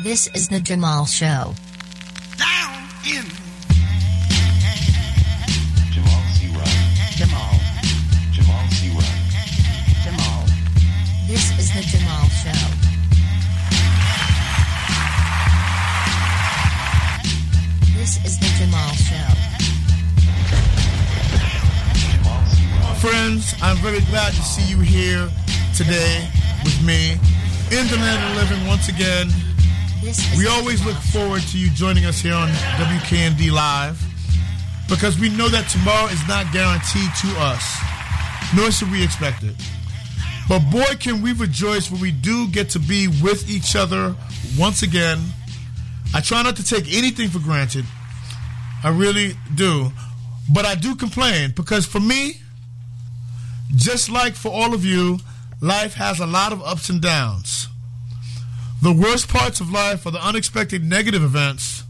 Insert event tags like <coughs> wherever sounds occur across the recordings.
This is the Jamal Show. Down in Jamal C. Ryan. Jamal. Jamal C. Ryan. Jamal. This is the Jamal Show. This is the Jamal Show. Jamal C. Ryan. Friends, I'm very glad to see you here today with me in the land of living once again. We always look forward to you joining us here on WKND Live because we know that tomorrow is not guaranteed to us, nor should we expect it. But boy, can we rejoice when we do get to be with each other once again. I try not to take anything for granted. I really do. But I do complain because for me, just like for all of you, life has a lot of ups and downs. The worst parts of life are the unexpected negative events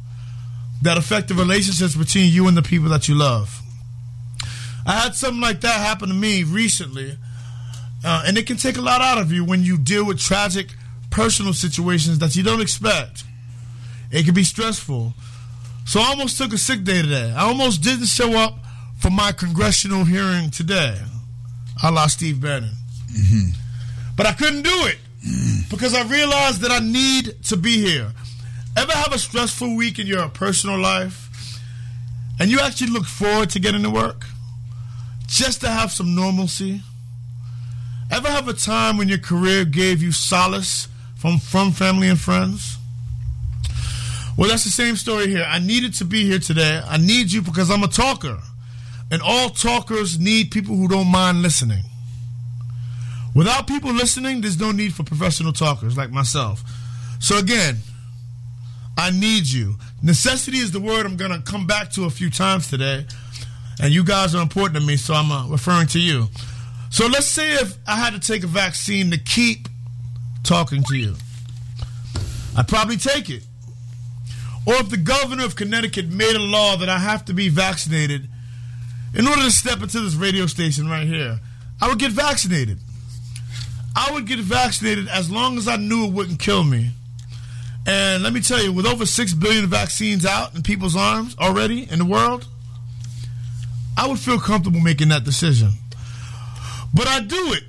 that affect the relationships between you and the people that you love. I had something like that happen to me recently, uh, and it can take a lot out of you when you deal with tragic personal situations that you don't expect. It can be stressful. So I almost took a sick day today. I almost didn't show up for my congressional hearing today. I lost Steve Bannon. But I couldn't do it because I realized that I need to be here. Ever have a stressful week in your personal life and you actually look forward to getting to work just to have some normalcy? Ever have a time when your career gave you solace from, from family and friends? Well, that's the same story here. I needed to be here today. I need you because I'm a talker. And all talkers need people who don't mind listening. Without people listening, there's no need for professional talkers like myself. So, again, I need you. Necessity is the word I'm going to come back to a few times today. And you guys are important to me, so I'm uh, referring to you. So, let's say if I had to take a vaccine to keep talking to you, I'd probably take it. Or if the governor of Connecticut made a law that I have to be vaccinated in order to step into this radio station right here, I would get vaccinated. I would get vaccinated as long as I knew it wouldn't kill me. And let me tell you, with over 6 billion vaccines out in people's arms already in the world, I would feel comfortable making that decision. But I do it.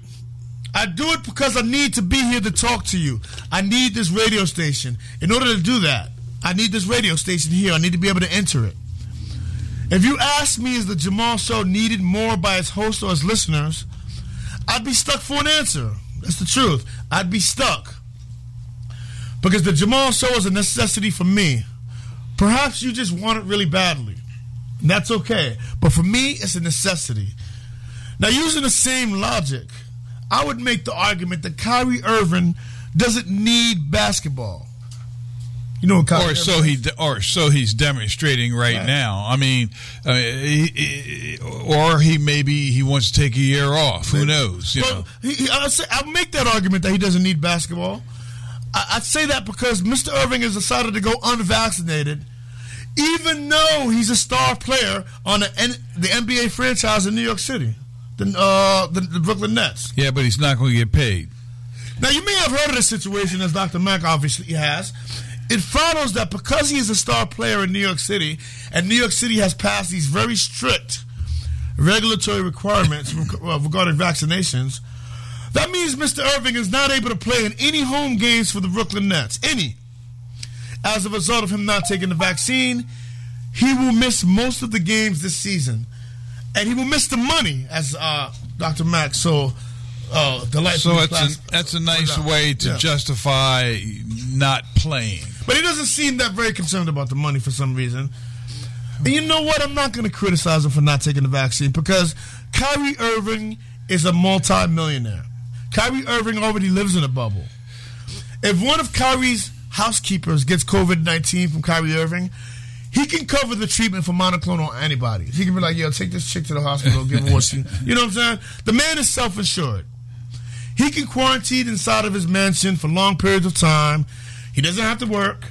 I do it because I need to be here to talk to you. I need this radio station. In order to do that, I need this radio station here. I need to be able to enter it. If you ask me, is the Jamal Show needed more by its host or its listeners? I'd be stuck for an answer. That's the truth. I'd be stuck. Because the Jamal Show is a necessity for me. Perhaps you just want it really badly. That's okay. But for me, it's a necessity. Now, using the same logic, I would make the argument that Kyrie Irving doesn't need basketball. You know or so he or so he's demonstrating right, Right. now. I mean, uh, he, he- or he maybe he wants to take a year off. Who knows? You know. Well, he, I'll, say, I'll make that argument that he doesn't need basketball. I, I'd say that because Mr. Irving has decided to go unvaccinated, even though he's a star player on the, N, the NBA franchise in New York City, the, uh, the, the Brooklyn Nets. Yeah, but he's not going to get paid. Now, you may have heard of this situation, as Dr. Mack obviously has. It follows that because he is a star player in New York City, and New York City has passed these very strict regulatory requirements uh, regarding vaccinations, that means Mr. Irving is not able to play in any home games for the Brooklyn Nets. Any. As a result of him not taking the vaccine, he will miss most of the games this season. And he will miss the money, as uh, Dr. Max so uh, delightfully So it's a, that's a nice way to Yeah. justify not playing. But he doesn't seem that very concerned about the money for some reason. And you know what? I'm not going to criticize him for not taking the vaccine because Kyrie Irving is a multi-millionaire. Kyrie Irving already lives in a bubble. If one of Kyrie's housekeepers gets COVID 19 from Kyrie Irving, he can cover the treatment for monoclonal antibodies. He can be like, yo, take this chick to the hospital, give her what she. <laughs> You know what I'm saying? The man is self insured. He can quarantine inside of his mansion for long periods of time. He doesn't have to work.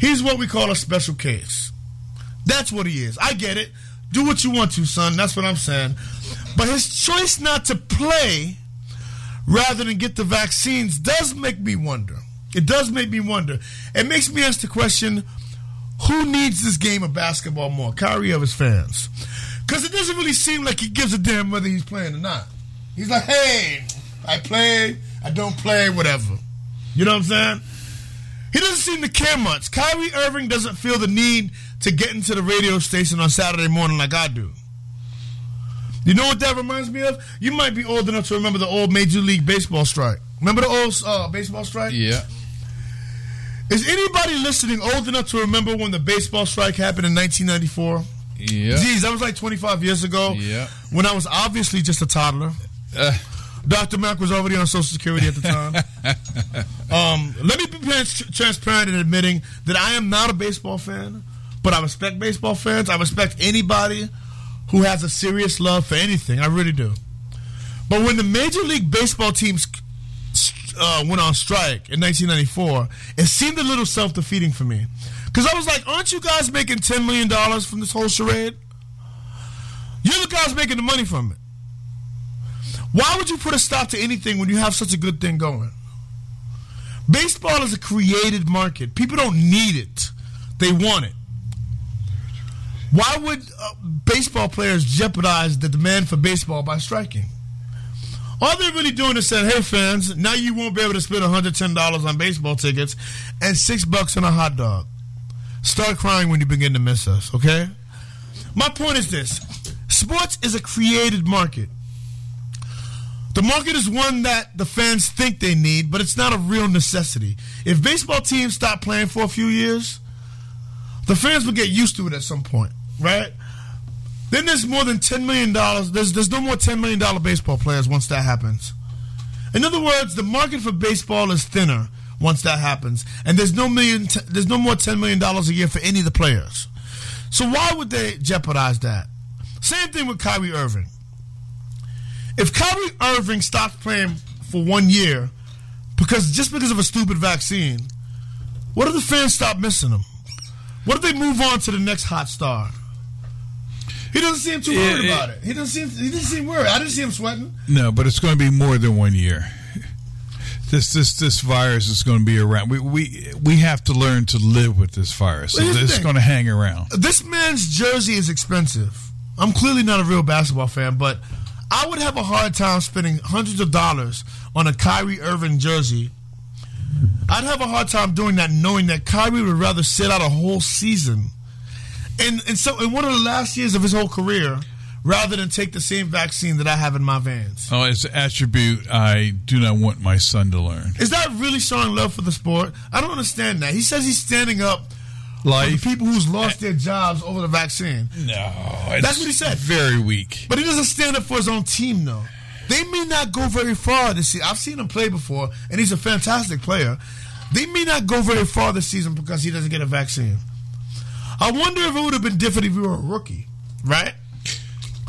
He's what we call a special case. That's what he is. I get it. Do what you want to, son. That's what I'm saying. But his choice not to play rather than get the vaccines does make me wonder. It does make me wonder. It makes me ask the question: Who needs this game of basketball more, Kyrie or his fans? Because it doesn't really seem like he gives a damn whether he's playing or not. He's like, "Hey, I play, I don't play, whatever." You know what I'm saying? He doesn't seem to care much. Kyrie Irving doesn't feel the need to get into the radio station on Saturday morning like I do. You know what that reminds me of? You might be old enough to remember the old Major League Baseball strike. Remember the old uh, baseball strike? Yeah. Is anybody listening old enough to remember when the baseball strike happened in 1994? Yeah. Geez, that was like 25 years ago. Yeah. When I was obviously just a toddler. Uh, Dr. Mack was already on Social Security at the time. <laughs> um, let me be transparent in admitting that I am not a baseball fan, but I respect baseball fans. I respect anybody who has a serious love for anything. I really do. But when the Major League Baseball teams uh, went on strike in 1994, it seemed a little self defeating for me. Because I was like, aren't you guys making $10 million from this whole charade? You're the guys making the money from it. Why would you put a stop to anything when you have such a good thing going? Baseball is a created market. People don't need it, they want it. Why would uh, baseball players jeopardize the demand for baseball by striking? All they're really doing is saying, hey, fans, now you won't be able to spend $110 on baseball tickets and six bucks on a hot dog. Start crying when you begin to miss us, okay? My point is this sports is a created market. The market is one that the fans think they need, but it's not a real necessity. If baseball teams stop playing for a few years, the fans will get used to it at some point, right? Then there's more than ten million dollars. There's there's no more ten million dollar baseball players once that happens. In other words, the market for baseball is thinner once that happens, and there's no million. There's no more ten million dollars a year for any of the players. So why would they jeopardize that? Same thing with Kyrie Irving. If Kyrie Irving stopped playing for one year because just because of a stupid vaccine, what if the fans stop missing him? What if they move on to the next hot star? He doesn't seem too worried Yeah, about it. He doesn't seem he didn't seem worried. I didn't see him sweating. no, but it's going to be more than one year. This this this virus is going to be around. We we we have to learn to live with this virus. The It's going to hang around. This man's jersey is expensive. I'm clearly not a real basketball fan, but I would have a hard time spending hundreds of dollars on a Kyrie Irving jersey. I'd have a hard time doing that, knowing that Kyrie would rather sit out a whole season, and and so in one of the last years of his whole career, rather than take the same vaccine that I have in my veins. Oh, it's an attribute I do not want my son to learn. Is that really showing love for the sport? I don't understand that. He says he's standing up Life. people who's lost eh. their jobs over the vaccine. No, That's what he said. Very weak. But he doesn't stand up for his own team, though. They may not go very far this season. I've seen him play before, and he's a fantastic player. They may not go very far this season because he doesn't get a vaccine. I wonder if it would have been different if he were a rookie, right?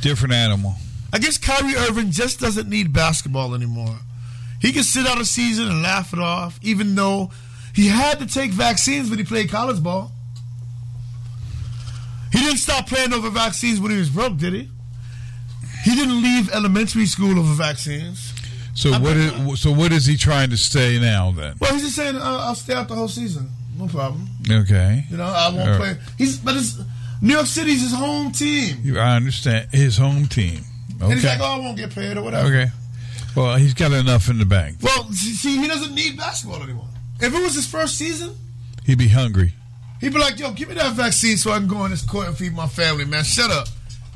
Different animal. I guess Kyrie Irving just doesn't need basketball anymore. He can sit out a season and laugh it off, even though he had to take vaccines when he played college ball. He didn't stop playing over vaccines when he was broke, did he? He didn't leave elementary school over vaccines. So what is so what is he trying to stay now then? Well, he's just saying, uh, I'll stay out the whole season. No problem. Okay. You know, I won't All play. right. He's But it's, New York City's his home team. I understand his home team. Okay. And he's like, oh, I won't get paid or whatever. Okay. Well, he's got enough in the bank. Well, see, he doesn't need basketball anymore. If it was his first season, He'd be hungry. He'd be like, yo, give me that vaccine so I can go on this court and feed my family, man. Shut up.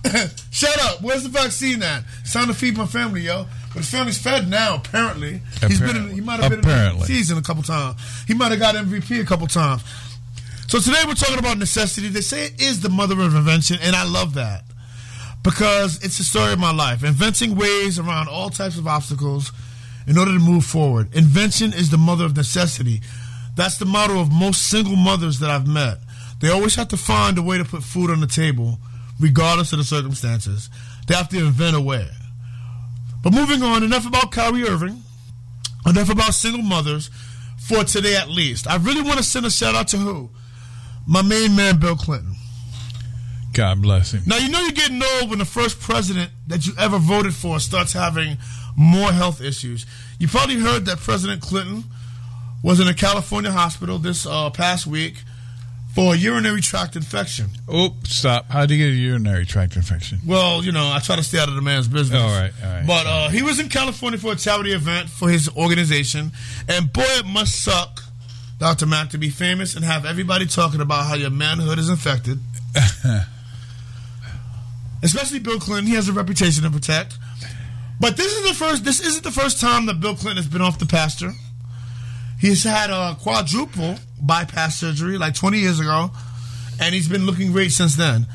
<coughs> Shut up. Where's the vaccine at? It's time to feed my family, yo. But the family's fed now, apparently. He's been in, he might have been in the season a couple times. He might have got MVP a couple times. So today we're talking about necessity. They say it is the mother of invention, and I love that. Because it's the story of my life. Inventing ways around all types of obstacles in order to move forward. Invention is the mother of necessity. That's the motto of most single mothers that I've met. They always have to find a way to put food on the table, regardless of the circumstances. They have to invent a way. But moving on, enough about Kyrie Irving, enough about single mothers for today at least. I really want to send a shout out to who? My main man, Bill Clinton. God bless him. Now, you know you're getting old when the first president that you ever voted for starts having more health issues. You probably heard that President Clinton was in a California hospital this uh, past week for a urinary tract infection. Oh, stop! How do you get a urinary tract infection? Well, you know, I try to stay out of the man's business. All right, all right. But uh, he was in California for a charity event for his organization, and boy, it must suck, Dr. Mack, to be famous and have everybody talking about how your manhood is infected. <laughs> Especially Bill Clinton, he has a reputation to protect. But this is the first. This isn't the first time that Bill Clinton has been off the pasture. He's had a quadruple bypass surgery like 20 years ago, and he's been looking great since then.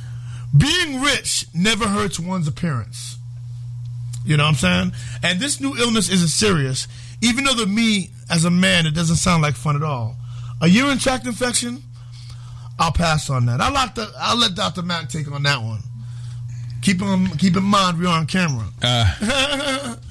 Being rich never hurts one's appearance. You know what I'm saying? And this new illness isn't serious, even though to me, as a man, it doesn't sound like fun at all. A urine tract infection, I'll pass on that. I'll let, the, I'll let Dr. Mack take on that one. Keep on, keep in mind we're on camera. Uh, <laughs>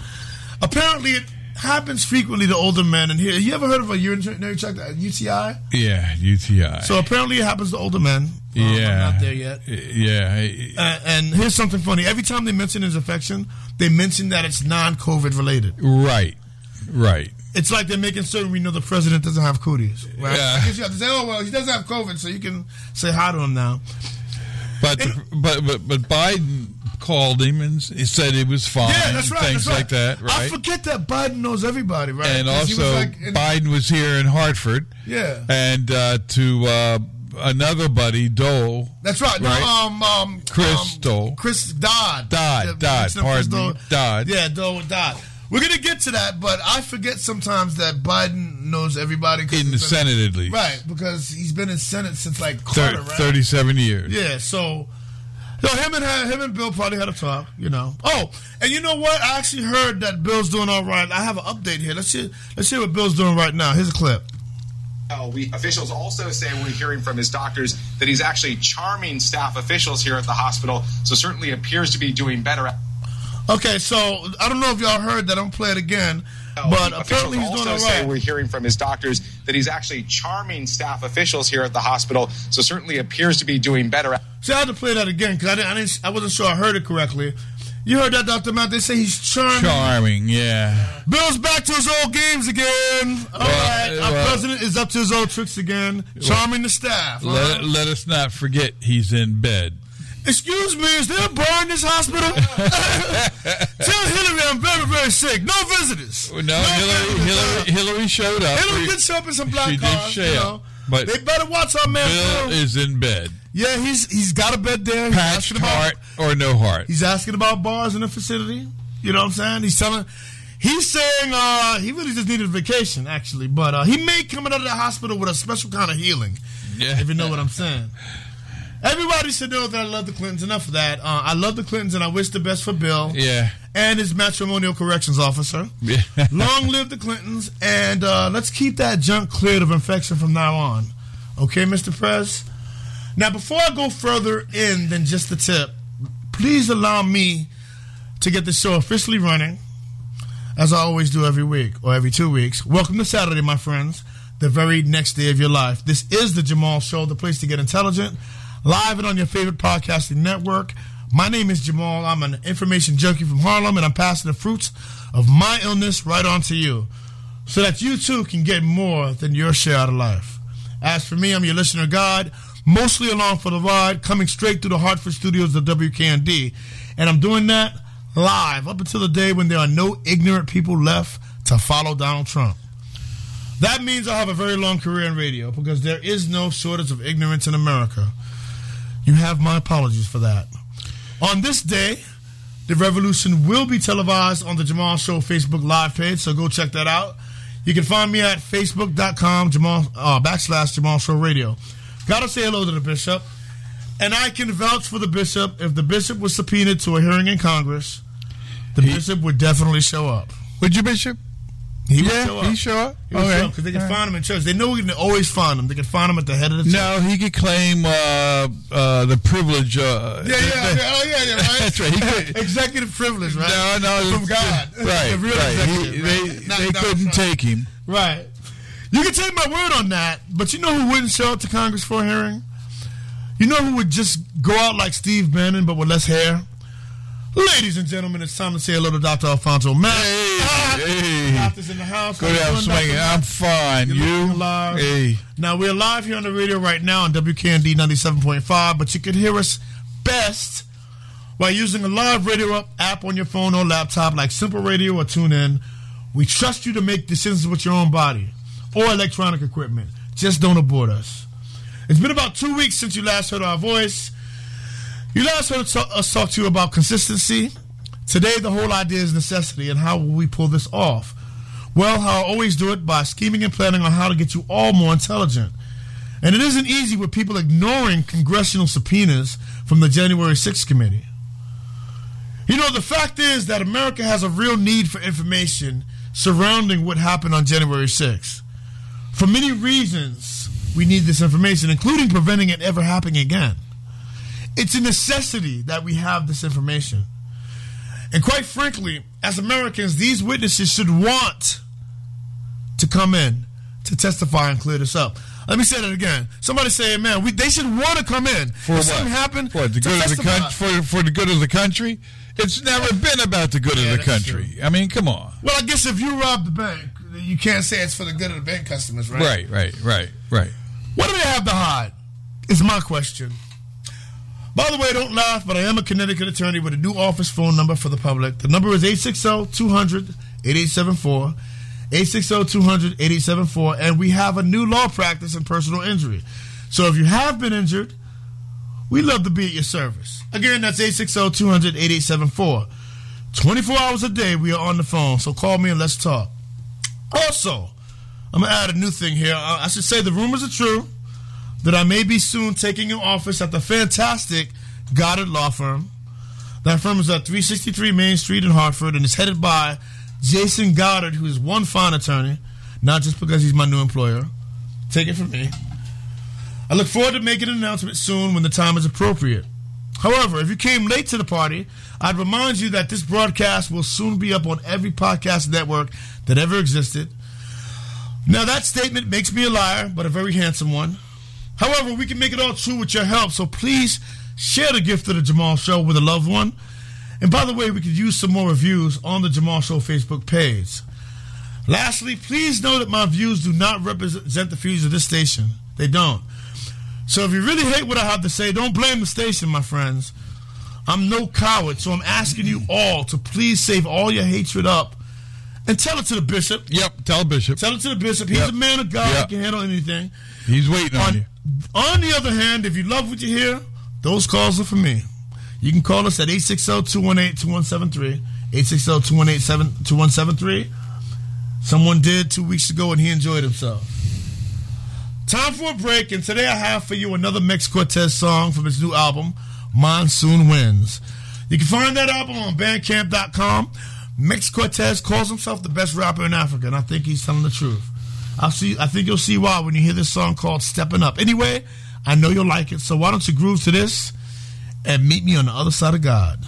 Apparently, it happens frequently to older men. And here, you ever heard of a urinary tract uh, UTI? yeah, UTI. So apparently, it happens to older men. Um, I'm yeah, not there yet. Yeah, Uh, and here's something funny. Every time they mention his infection, they mention that it's non-COVID related. right, right. It's like they're making certain we know the president doesn't have cooties. Right? Yeah. I guess you have to say, oh well, he doesn't have COVID, so you can say hi to him now. But but but but Biden called him and he said he was fine. Yeah, that's right. Things that's right. like that, I forget that Biden knows everybody, right? and he was also, like in- Biden was here in Hartford, yeah, and uh, to uh, another buddy, Dole, that's right. No, Right. um, um, Chris um, Dole. Chris Dodd, Dodd, Dodd, mixing up Chris pardon Dole. Dodd. Yeah, Dole Dodd. We're gonna get to that, but I forget sometimes that Biden knows everybody in the been- Senate at least, right? Because he's been in Senate since like Thir- Carter, right? thirty-seven years. Yeah, so so him and him and Bill probably had a talk, you know. Oh, and you know what? I actually heard that Bill's doing all right. I have an update here. Let's see. Let's see what Bill's doing right now. Here's a clip. Uh, we officials also say we're hearing from his doctors that he's actually charming staff officials here at the hospital. So certainly appears to be doing better. Okay, so I don't know if y'all heard that. I'm gonna play it again, Uh, but apparently he's doing also all say we're hearing from his doctors that he's actually charming staff officials here at the hospital. So certainly appears to be doing better. See, I had to play that again because I didn't, I didn't, I wasn't sure I heard it correctly. You heard that, Doctor Mack? They say he's charming. Charming, yeah. Bill's back to his old games again. All right, Well, our well- president is up to his old tricks again, charming the staff. huh? Let, let us not forget he's in bed. Excuse me, is there a bar in this hospital? <laughs> Tell Hillary I'm very, very sick. No visitors. No, Hillary, visitors. Hillary, Hillary showed up. Hillary did show up in some black She did cars. show you up, know. but they better watch our man. Bill Bill. is in bed. yeah, he's he's got a bed there. He's Patched about- heart or no heart. He's asking about bars in the facility. You know what I'm saying? He's telling. He's saying uh, he really just needed a vacation, actually, but uh, he may come out of the hospital with a special kind of healing. Yeah. If you know what I'm saying. Everybody should know that I love the Clintons. Enough of that. Uh, I love the Clintons, and I wish the best for Bill Yeah. and his matrimonial corrections officer. Yeah. <laughs> Long live the Clintons, and uh, let's keep that junk cleared of infection from now on. Okay, Mr. Press? Now, before I go further in than just the tip, please allow me to get the show officially running, as I always do every week or every two weeks. Welcome to Saturday, my friends, the very next day of your life. This is the Jamal Show, the place to get intelligent, live and on your favorite podcasting network. My name is Jamal. I'm an information junkie from Harlem, and I'm passing the fruits of my illness right on to you so that you too can get more than your share out of life. As for me, I'm your listener guide, mostly along for the ride, coming straight through the Hartford studios of WKND. And I'm doing that live up until the day when there are no ignorant people left to follow Donald Trump. That means I'll have a very long career in radio because there is no shortage of ignorance in America. You have my apologies for that. On this day, the revolution will be televised on the Jamal Show Facebook live page, so go check that out. You can find me at facebook.com Jamal uh, backslash Jamal Show Radio. Gotta say hello to the bishop. And I can vouch for the bishop. If the bishop was subpoenaed to a hearing in Congress, the bishop would definitely show up. Would you, Bishop? He yeah, show up. he show up. He Okay. because they can All right. find him in church. They know we can always find him. They can find him at the head of the church. No, he could claim uh, uh, the privilege. Uh, Yeah, yeah, yeah. Oh, yeah, yeah, right. <laughs> That's right. He could- Executive privilege, right? No, no, From God. Right, <laughs> The real right. He- right? they Not they Donald couldn't take him. Right. You can take my word on that, but you know who wouldn't show up to Congress for a hearing? You know who would just go out like Steve Bannon, but with less hair? Ladies and gentlemen, it's time to say hello to Dr. Alfonso Mack. Hey, Ah, hey. Doctor's in the house. Go How you down swinging. I'm fine. You're You? alive. Hey. Now we're live here on the radio right now on WKND 97.5, but you can hear us best by using a live radio app on your phone or laptop like Simple Radio or TuneIn. We trust you to make decisions with your own body or electronic equipment. Just don't abort us. It's been about two weeks since you last heard our voice. You last heard us talk- to you about consistency. Today, the whole idea is necessity, and how will we pull this off? Well, how I always do it by scheming and planning on how to get you all more intelligent. And it isn't easy with people ignoring congressional subpoenas from the January 6th committee. You know, the fact is that America has a real need for information surrounding what happened on January 6th. For many reasons, we need this information, including preventing it ever happening again. It's a necessity that we have this information. And quite frankly, as Americans, these witnesses should want to come in to testify and clear this up. Let me say that again. Somebody say, "Man, we, they should want to come in." For if what? something happened, For the good of the country. For, for the good of the country. It's never been about the good Yeah, of the country. I mean, come on. Well, I guess if you rob the bank, you can't say it's for the good of the bank customers, right? Right, right, right, right. What do they have to hide? Is my question. By the way, don't laugh, but I am a Connecticut attorney with a new office phone number for the public. The number is 860-200-8874. 860-200-8874. And we have a new law practice in personal injury. So if you have been injured, we love to be at your service. Again, that's 860-200-8874. 24 hours a day, we are on the phone. So call me and let's talk. Also, I'm going to add a new thing here. Uh, I should say the rumors are true that I may be soon taking an office at the fantastic Goddard Law Firm. That firm is at 363 Main Street in Hartford and is headed by Jason Goddard, who is one fine attorney, not just because he's my new employer. Take it from me. I look forward to making an announcement soon when the time is appropriate. However, if you came late to the party, I'd remind you that this broadcast will soon be up on every podcast network that ever existed. Now, that statement makes me a liar, but a very handsome one. However, we can make it all true with your help, so please share the gift of the Jamal Show with a loved one. And by the way, we could use some more reviews on the Jamal Show Facebook page. Lastly, please know that my views do not represent the views of this station. They don't. So if you really hate what I have to say, don't blame the station, my friends. I'm no coward, so I'm asking you all to please save all your hatred up and tell it to the bishop. Yep, tell the Bishop. Tell it to the bishop. He's Yep. a man of God. Yep. He can handle anything. He's waiting on, you. On, the other hand, if you love what you hear, those calls are for me. You can call us at 860-218-2173. 860-218-2173. Someone did two weeks ago and he enjoyed himself. Time for a break, and today I have for you another Mix Cortez song from his new album, Monsoon Winds. You can find that album on Bandcamp.com. Mix Cortez calls himself the best rapper in Africa, and I think he's telling the truth. I'll see. I think you'll see why when you hear this song called "Stepping Up." Anyway, I know you'll like it, so why don't you groove to this and meet me on the other side of God?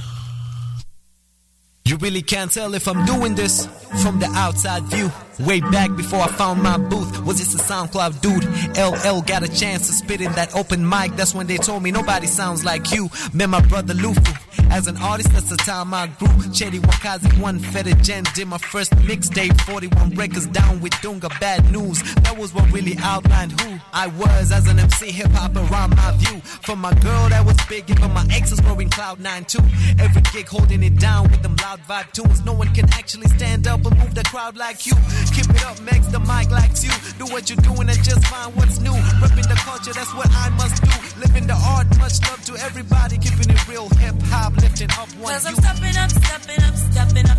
You really can't tell if I'm doing this from the outside view. Way back before I found my booth, was just a SoundCloud dude. LL got a chance to spit in that open mic. That's when they told me nobody sounds like you. Met my brother Lufu. As an artist, that's the time I grew. Chedi Wakazi, one Feta Gen, did my first mixtape. 41 records down with Dunga. Bad news. That was what really outlined who I was as an MC, hip hop around my view. From my girl that was big, even my ex is growing Cloud 9 too. Every gig holding it down with them loud vibe tunes. No one can actually stand up and move the crowd like you. Keep it up, Max, the mic likes you. Do what you're doing and just find what's new. Ripping the culture, that's what I must do. Living the art, much love to everybody. Keeping it real, hip hop, lifting up one Cause I'm stepping up, stepping up, stepping up,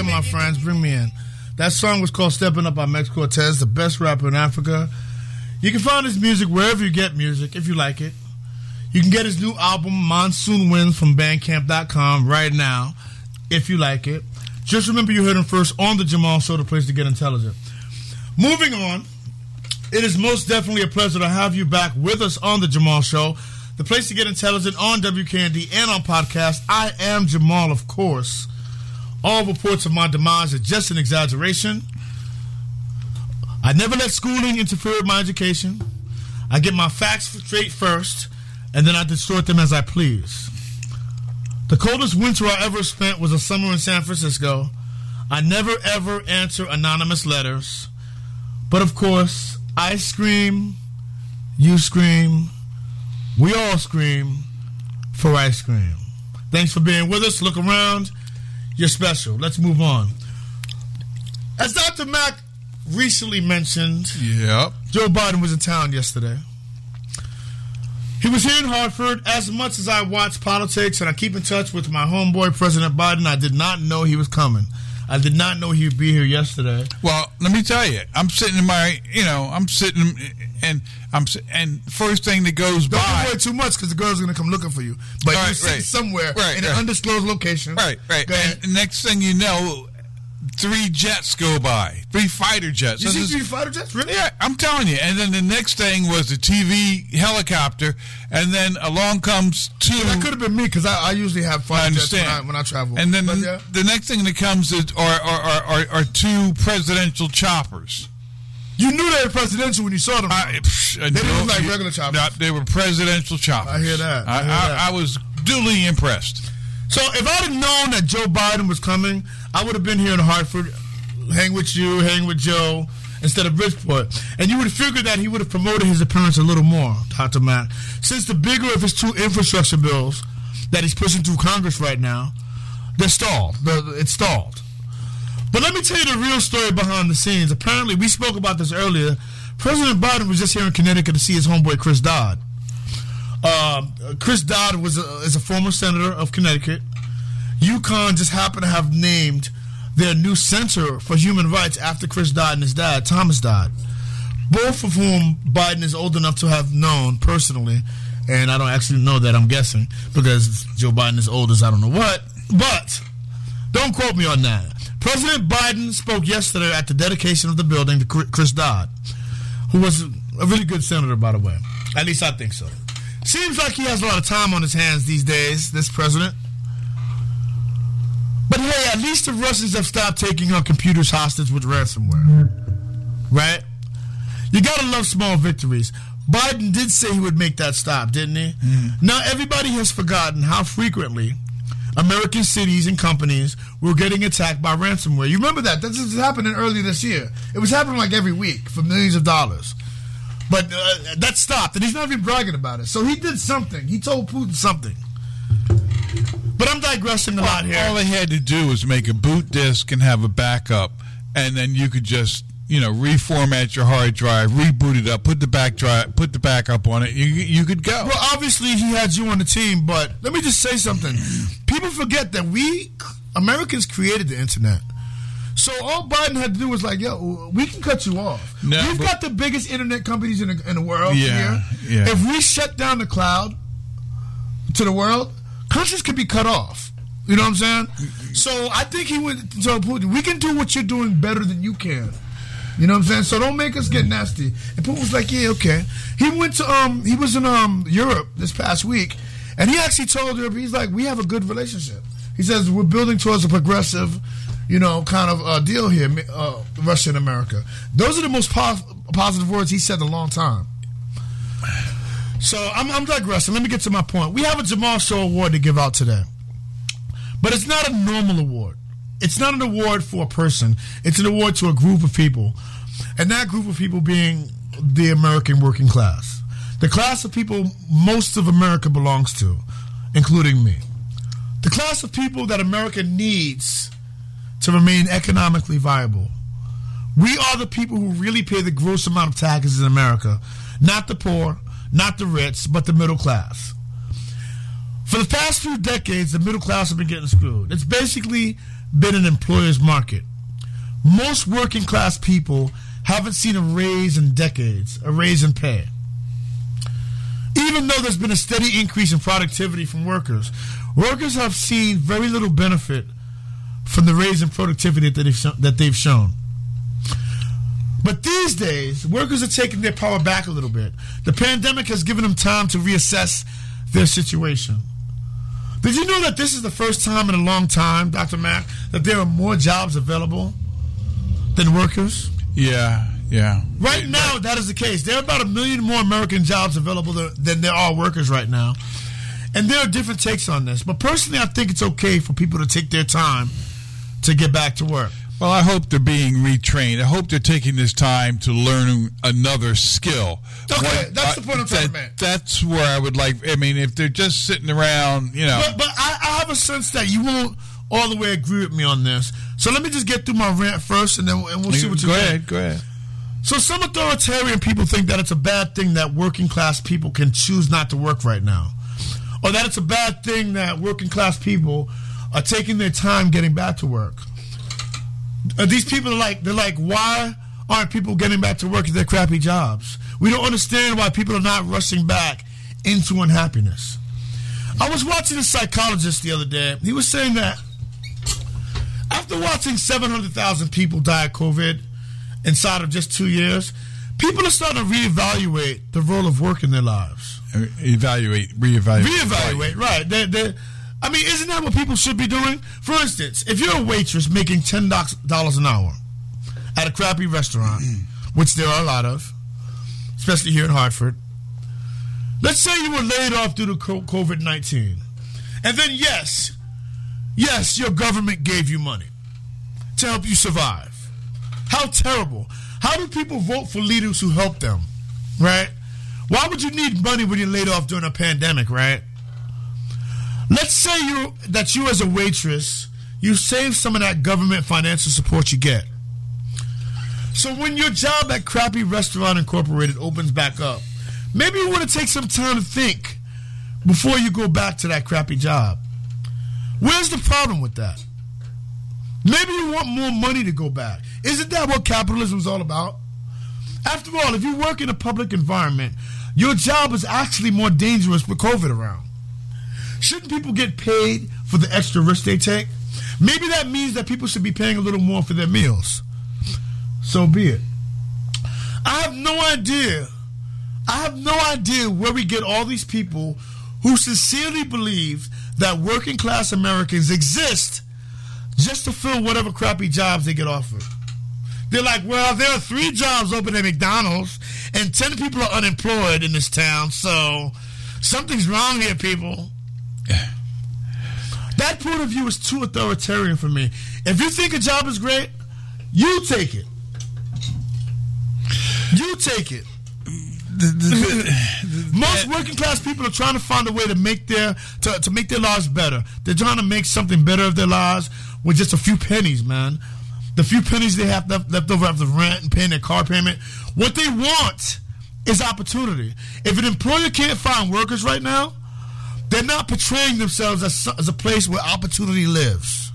Again, my friends. Bring me in. That song was called Stepping Up by Max Cortez, the best rapper in Africa. You can find his music wherever you get music if you like it. You can get his new album, Monsoon Winds, from Bandcamp.com right now if you like it. Just remember you heard him first on The Jamal Show, the place to get intelligent. Moving on, it is most definitely a pleasure to have you back with us on The Jamal Show, the place to get intelligent on WKND and on podcast. I am Jamal, of course. All reports of my demise are just an exaggeration. I never let schooling interfere with my education. I get my facts straight first, and then I distort them as I please. The coldest winter I ever spent was a summer in San Francisco. I never ever answer anonymous letters. But of course, I scream, you scream, we all scream for ice cream. Thanks for being with us. Look around. You're special. Let's move on. As Dr. Mack recently mentioned, Yep. Joe Biden was in town yesterday. He was here in Hartford. As much as I watch politics and I keep in touch with my homeboy, President Biden, I did not know he was coming. I did not know he would be here yesterday. Well, let me tell you, I'm sitting in my, you know, I'm sitting and I'm and first thing that goes Don't by. give away too much because the girl's are going to come looking for you. But Right, you're sitting right. somewhere Right, in an undisclosed location. Right, right. Go. And next thing you know, three jets go by, three fighter jets. You This see is- three fighter jets? Really? Yeah, I'm telling you. And then the next thing was the TV helicopter, and then along comes two. That could have been me because I, I usually have fighter jets when. I, when I travel. And then But the, yeah. the next thing that comes is are are, are, are, two presidential choppers. you knew they were presidential when you saw them. I, psh, They didn't look like regular choppers. No, they were presidential choppers. I hear that. I hear that. I was duly impressed. So if I'd have known that Joe Biden was coming, I would have been here in Hartford, hang with you, hang with Joe, instead of Bridgeport. And you would have figured that he would have promoted his appearance a little more, Dr. Mack. Since the bigger of his two infrastructure bills that he's pushing through Congress right now, they're stalled. The- it's stalled. But let me tell you the real story behind the scenes. Apparently, we spoke about this earlier. President Biden was just here in Connecticut to see his homeboy Chris Dodd. Um, Chris Dodd was a, is a former senator of Connecticut. UConn just happened to have named their new center for human rights after Chris Dodd and his dad, Thomas Dodd. Both of whom Biden is old enough to have known personally. And I don't actually know that, I'm guessing, because Joe Biden is old as I don't know what. But don't quote me on that. President Biden spoke yesterday at the dedication of the building to Chris Dodd, who was a really good senator, by the way. At least I think so. Seems like he has a lot of time on his hands these days, this president. But hey, at least the Russians have stopped taking our computers hostage with ransomware. Right? You gotta love small victories. Biden did say he would make that stop, didn't he? Now everybody has forgotten how frequently American cities and companies were getting attacked by ransomware. You remember that? This is happening earlier this year. It was happening like every week for millions of dollars. But uh, that stopped, and he's not even bragging about it. So he did something. He told Putin something. But I'm digressing a lot here. All they had to do was make a boot disk and have a backup, and then you could just you know reformat your hard drive, reboot it up, put the back drive, put the backup on it. You you could go. Well, obviously he had you on the team, but let me just say something. People forget that we Americans created the internet. So all Biden had to do was like, yo, we can cut you off. No, We've got the biggest internet companies in the, in the world Yeah, here. yeah. If we shut down the cloud to the world, countries could be cut off. You know what I'm saying? So I think he went to Putin, we can do what you're doing better than you can. You know what I'm saying? So don't make us get nasty. And Putin was like, yeah, okay. He went to um he was in um Europe this past week, and he actually told Europe he's like, we have a good relationship. He says we're building towards a progressive, you know, kind of uh, deal here, uh, Russia and America. Those are the most pos- positive words he said in a long time. So I'm, I'm digressing. Let me get to my point. We have a Jamal Show award to give out today, but it's not a normal award. It's not an award for a person. It's an award to a group of people, and that group of people being the American working class, the class of people most of America belongs to, including me, the class of people that America needs to remain economically viable. We are the people who really pay the gross amount of taxes in America, not the poor, not the rich, but the middle class. For the past few decades, the middle class have been getting screwed. It's basically been an employer's market. Most working class people haven't seen a raise in decades, a raise in pay. Even though there's been a steady increase in productivity from workers, workers have seen very little benefit from the raise in productivity that they've shown. But these days, workers are taking their power back a little bit. The pandemic has given them time to reassess their situation. Did you know that this is the first time in a long time, Dr. Mack, that there are more jobs available than workers? Yeah, yeah. Right now, that is the case. There are about a million more American jobs available than, than there are workers right now. And there are different takes on this. But personally, I think it's okay for people to take their time to get back to work. Well, I hope they're being retrained. I hope they're taking this time to learn another skill. Okay, that's the point I'm trying to that- make. That's where I would like. I mean, if they're just sitting around, you know, But, but I, I have a sense that you won't all the way agree with me on this. So let me just get through my rant first, and then and we'll see what you go think. ahead, go ahead. So some authoritarian people think that it's a bad thing that working class people can choose not to work right now, or that it's a bad thing that working class people are taking their time getting back to work. Uh, these people are like they're like, why aren't people getting back to work at their crappy jobs? We don't understand why people are not rushing back into unhappiness. I was watching a psychologist the other day. He was saying that after watching 700,000 people die of COVID inside of just two years, people are starting to reevaluate the role of work in their lives. Evaluate, reevaluate. Reevaluate, right. They're, they're, I mean, isn't that what people should be doing? For instance, if you're a waitress making $10 an hour at a crappy restaurant, mm. which there are a lot of, especially here in Hartford, let's say you were laid off due to COVID 19. And then, yes, yes, your government gave you money to help you survive. How terrible. How do people vote for leaders who help them, right? Why would you need money when you're laid off during a pandemic, right? Let's say you that you as a waitress, you save some of that government financial support you get. So when your job at Crappy Restaurant Incorporated opens back up, maybe you want to take some time to think before you go back to that crappy job. Where's the problem with that? Maybe you want more money to go back. Isn't that what capitalism is all about? After all, if you work in a public environment, your job is actually more dangerous with COVID around. Shouldn't people get paid for the extra risk they take? Maybe that means that people should be paying a little more for their meals. So be it. I have no idea. I have no idea where we get all these people who sincerely believe that working class Americans exist just to fill whatever crappy jobs they get offered. They're like, well, there are three jobs open at McDonald's and 10 people are unemployed in this town, so something's wrong here, people. That point of view is too authoritarian for me. If you think a job is great, you take it. You take it. <laughs> Most working class people are trying to find a way to make their to, to make their lives better. They're trying to make something better of their lives with just a few pennies, man. The few pennies they have left, left over after rent and paying their car payment. What they want is opportunity. If an employer can't find workers right now, they're not portraying themselves as, as a place where opportunity lives.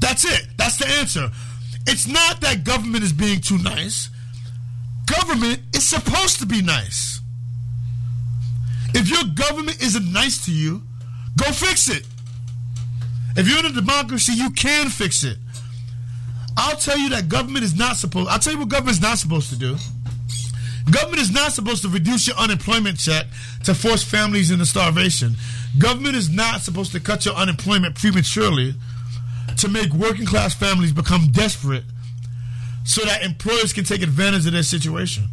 That's it. That's the answer. It's not that government is being too nice. Government is supposed to be nice. If your government isn't nice to you, go fix it. If you're in a democracy, you can fix it. I'll tell you that government is not supposed. I'll tell you what government is not supposed to do. Government is not supposed to reduce your unemployment check to force families into starvation. Government is not supposed to cut your unemployment prematurely to make working class families become desperate so that employers can take advantage of their situation.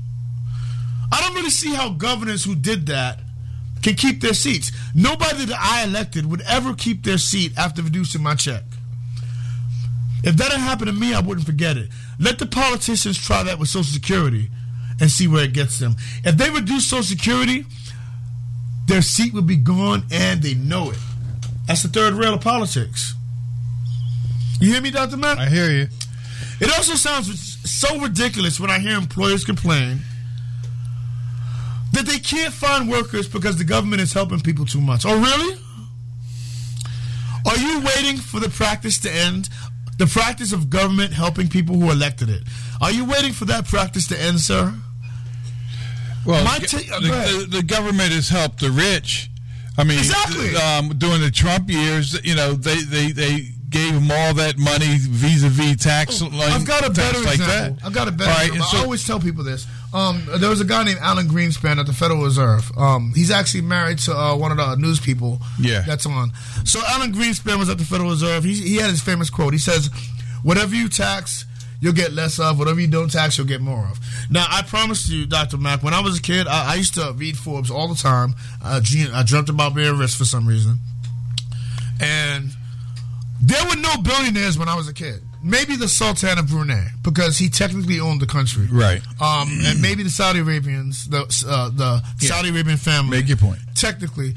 I don't really see how governors who did that can keep their seats. Nobody that I elected would ever keep their seat after reducing my check. If that had happened to me, I wouldn't forget it. Let the politicians try that with Social Security and see where it gets them. If they reduce Social Security, their seat would be gone and they know it. That's the third rail of politics. You hear me, Dr. Mack? I hear you. It also sounds so ridiculous when I hear employers complain that they can't find workers because the government is helping people too much. Oh, really? Are you waiting for the practice to end? The practice of government helping people who elected it. Are you waiting for that practice to end, sir? Well, My the, ta- the, the, the government has helped the rich. I mean, Exactly. um, during the Trump years, you know, they, they, they gave them all that money vis-a-vis tax. like, Oh, I've got a better like example. that. I've got a better right, example. so- I always tell people this. Um, there was a guy named Alan Greenspan at the Federal Reserve. Um, he's actually married to uh, one of the news people Yeah. that's on. So Alan Greenspan was at the Federal Reserve. He, he had his famous quote. He says, whatever you tax, you'll get less of. Whatever you don't tax, you'll get more of. Now, I promise you, Dr. Mack, when I was a kid, I, I used to read Forbes all the time. Uh, dream- I dreamt about being rich for some reason. And there were no billionaires when I was a kid. Maybe the Sultan of Brunei because he technically owned the country, Right. Um, and maybe the Saudi Arabians, the uh, the Saudi Arabian family. Make your point. Technically,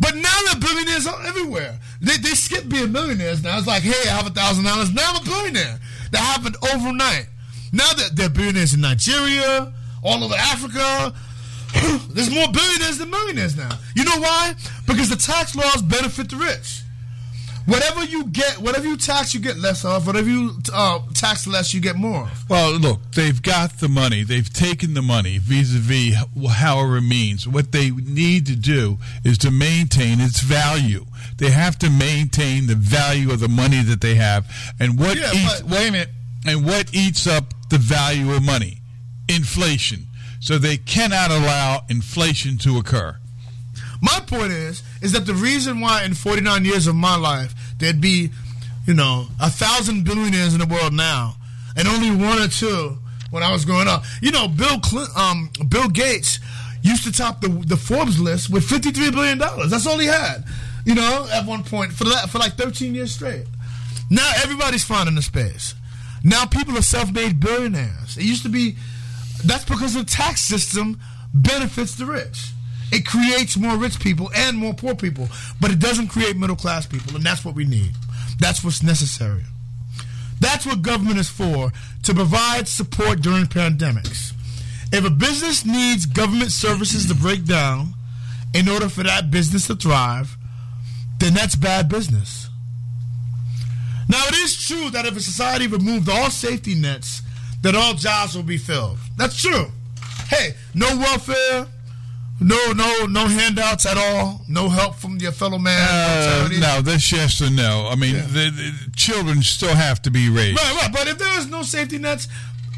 but now they're billionaires are everywhere. They they skip being millionaires now. It's like, hey, I have a thousand dollars. Now I'm a billionaire. That happened overnight. Now that they're billionaires in Nigeria, all over Africa. <gasps> There's more billionaires than millionaires now. You know why? Because the tax laws benefit the rich. Whatever you get, whatever you tax, you get less of. Whatever you uh, tax less, you get more. Well, look, they've got the money. They've taken the money vis-a-vis however it means. What they need to do is to maintain its value. They have to maintain the value of the money that they have. And what Yeah, eats, but- wait a minute, and what eats up the value of money? Inflation. So they cannot allow inflation to occur. My point is, is that the reason why in 49 years of my life there'd be, you know, a thousand billionaires in the world now, and only one or two when I was growing up. You know, Bill Clinton, um, Bill Gates used to top the the Forbes list with 53 billion dollars. That's all he had. You know, at one point for that for like 13 years straight. Now everybody's finding the space. Now people are self-made billionaires. It used to be that's because the tax system benefits the rich. It creates more rich people and more poor people, but it doesn't create middle class people, and that's what we need. That's what's necessary. That's what government is for to provide support during pandemics. If a business needs government services to break down in order for that business to thrive, then that's bad business. Now, it is true that if a society removed all safety nets, that all jobs will be filled. That's true. Hey, no welfare, no no no handouts at all, no help from your fellow man. no Uh, no, that's yes or no. I mean, Yeah. the, the children still have to be raised. Right, right. But if there is no safety nets,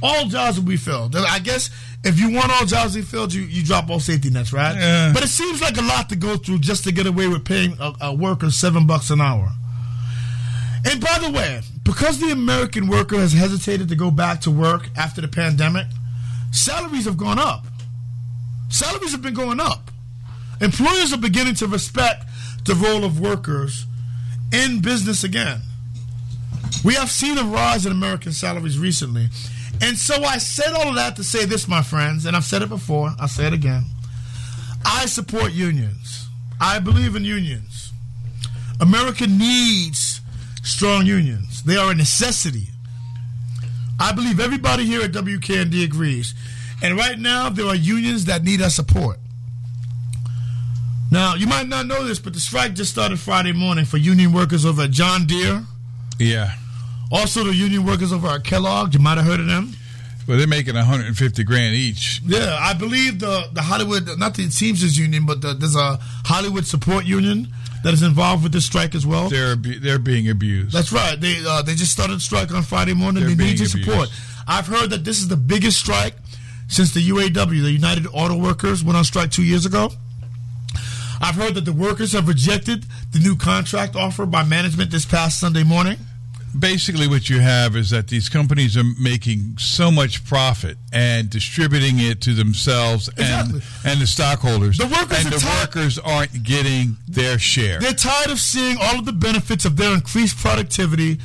all jobs will be filled. I guess if you want all jobs to be filled, you, you drop all safety nets, right? Yeah. But it seems like a lot to go through just to get away with paying a, a worker seven bucks an hour. And by the way, because the American worker has hesitated to go back to work after the pandemic, salaries have gone up. Salaries have been going up. Employers are beginning to respect the role of workers in business again. We have seen a rise in American salaries recently. And so I said all of that to say this, my friends, and I've said it before, I'll say it again. I support unions. I believe in unions. America needs strong unions. They are a necessity. I believe everybody here at WKND agrees. And right now, there are unions that need our support. Now, you might not know this, but the strike just started Friday morning for union workers over at John Deere, Yeah. Also, the union workers over at Kellogg, you might have heard of them. Well, they're making 150 grand each. Yeah, I believe the the Hollywood, not the Teamsters union, but the, there's a Hollywood support union that is involved with this strike as well. They're they're being abused. That's right. They uh, they just started strike on Friday morning. They're they need your support. I've heard that this is the biggest strike since the UAW, the United Auto Workers, went on strike two years ago. I've heard that the workers have rejected the new contract offer by management this past Sunday morning. Basically, what you have is that these companies are making so much profit and distributing it to themselves and Exactly. and the stockholders. The workers and the tired- workers aren't getting their share. They're tired of seeing all of the benefits of their increased productivity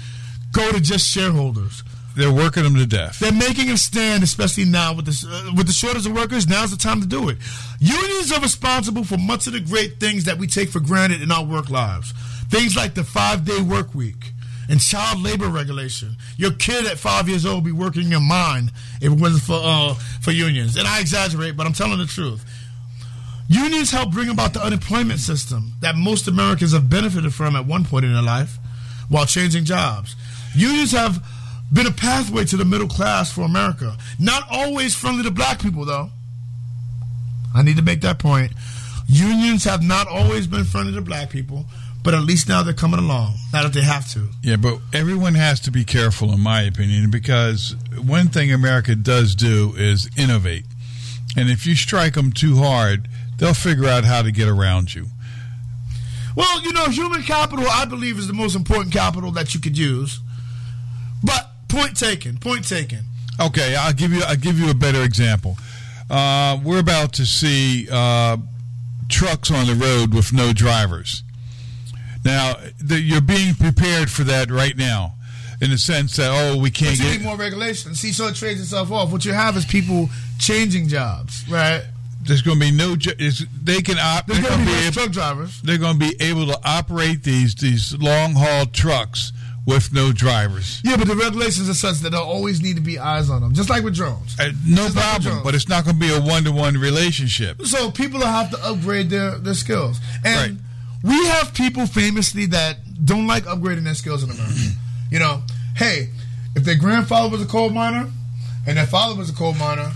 go to just shareholders. They're working them to death. They're making them stand, especially now with the uh, with the shortage of workers. Now's the time to do it. Unions are responsible for much of the great things that we take for granted in our work lives. Things like the five day work week and child labor regulation. Your kid at five years old be working in your mine if it wasn't for uh, for unions. And I exaggerate, but I'm telling the truth. Unions help bring about the unemployment system that most Americans have benefited from at one point in their life while changing jobs. Unions have been a pathway to the middle class for America. Not always friendly to black people, though. I need to make that point. Unions have not always been friendly to black people, but at least now they're coming along, now that they have to. Yeah, but everyone has to be careful, in my opinion, because one thing America does do is innovate. And if you strike them too hard, they'll figure out how to get around you. Well, you know, human capital, I believe, is the most important capital that you could use. Point taken, point taken. Okay, I'll give you I'll give you a better example. Uh, we're about to see uh, trucks on the road with no drivers. Now, the, you're being prepared for that right now, in the sense that oh, we can't But you get need more regulation. See, so it trades itself off. What you have is people changing jobs, right? there's going to be no. They can op- There's they're going to be be able, truck drivers. they're going to be able to operate these these long haul trucks with no drivers. Yeah, but the regulations are such that there'll always need to be eyes on them, just like with drones. Uh, no Just like problem, drones. but it's not going to be a one to one relationship. So people will have to upgrade their, their skills. And Right. we have people famously that don't like upgrading their skills in America. <clears throat> you know, hey, if their grandfather was a coal miner and their father was a coal miner,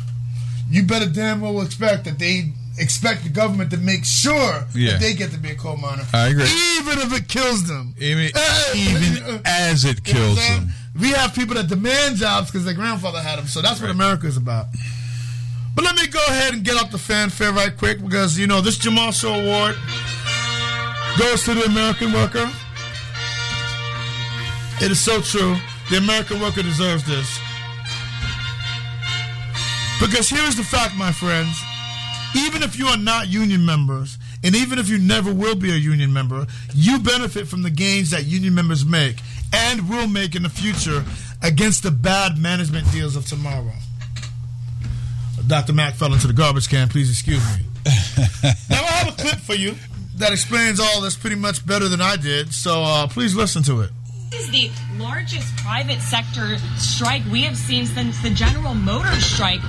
you better damn well expect that they expect the government to make sure Yeah. that they get to be a coal miner. I agree. Even if it kills them. Even, Uh, even as it You know kills them. We have people that demand jobs because their grandfather had them. So that's what America is about. But let me go ahead and get off the fanfare right quick because, you know, this Jamal Show Award goes to the American worker. It is so true. The American worker deserves this. Because here's the fact, my friends. Even if you are not union members, and even if you never will be a union member, you benefit from the gains that union members make and will make in the future against the bad management deals of tomorrow. Dr. Mack fell into the garbage can. Please excuse me. <laughs> now, I have a clip for you that explains all this pretty much better than I did, so uh, please listen to it. This is the largest private sector strike we have seen since the General Motors strike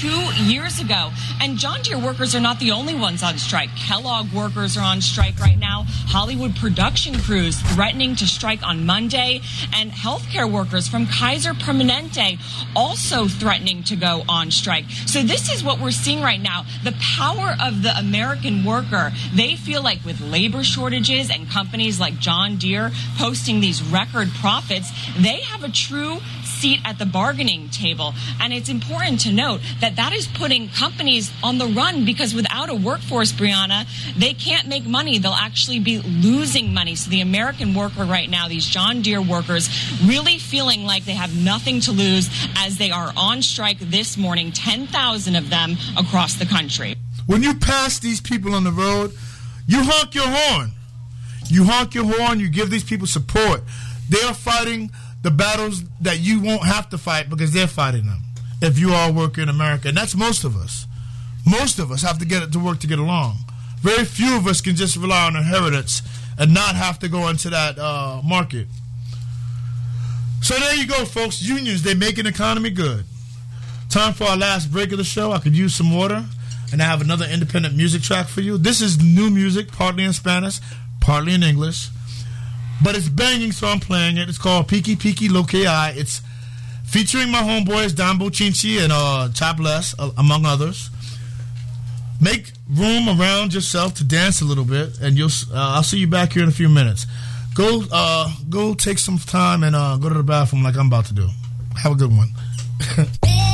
two years ago. And John Deere workers are not the only ones on strike. Kellogg workers are on strike right now. Hollywood production crews threatening to strike on Monday. And healthcare workers from Kaiser Permanente also threatening to go on strike. So this is what we're seeing right now. The power of the American worker. They feel like with labor shortages and companies like John Deere posting these record profits, they have a true seat at the bargaining table. And it's important to note that that is putting companies on the run because without a workforce, Brianna, they can't make money. They'll actually be losing money. So the American worker right now, these John Deere workers, really feeling like they have nothing to lose as they are on strike this morning, 10,000 of them across the country. When you pass these people on the road, you honk your horn. You honk your horn, you give these people support. They are fighting the battles that you won't have to fight because they're fighting them. If you all work in America, and that's most of us. Most of us have to get it to work to get along. Very few of us can just rely on inheritance and not have to go into that uh, market. So there you go, folks. Unions, they make an economy good. Time for our last break of the show. I could use some water, and I have another independent music track for you. This is new music, partly in Spanish, partly in English but it's banging, so I'm playing it. It's called Peaky Peaky Loke I. It's featuring my homeboys Don Bochinchi and uh, uh, among others. Make room around yourself to dance a little bit, and you'll. Uh, I'll see you back here in a few minutes. Go, uh, go, take some time and uh, go to the bathroom like I'm about to do. Have a good one. <laughs>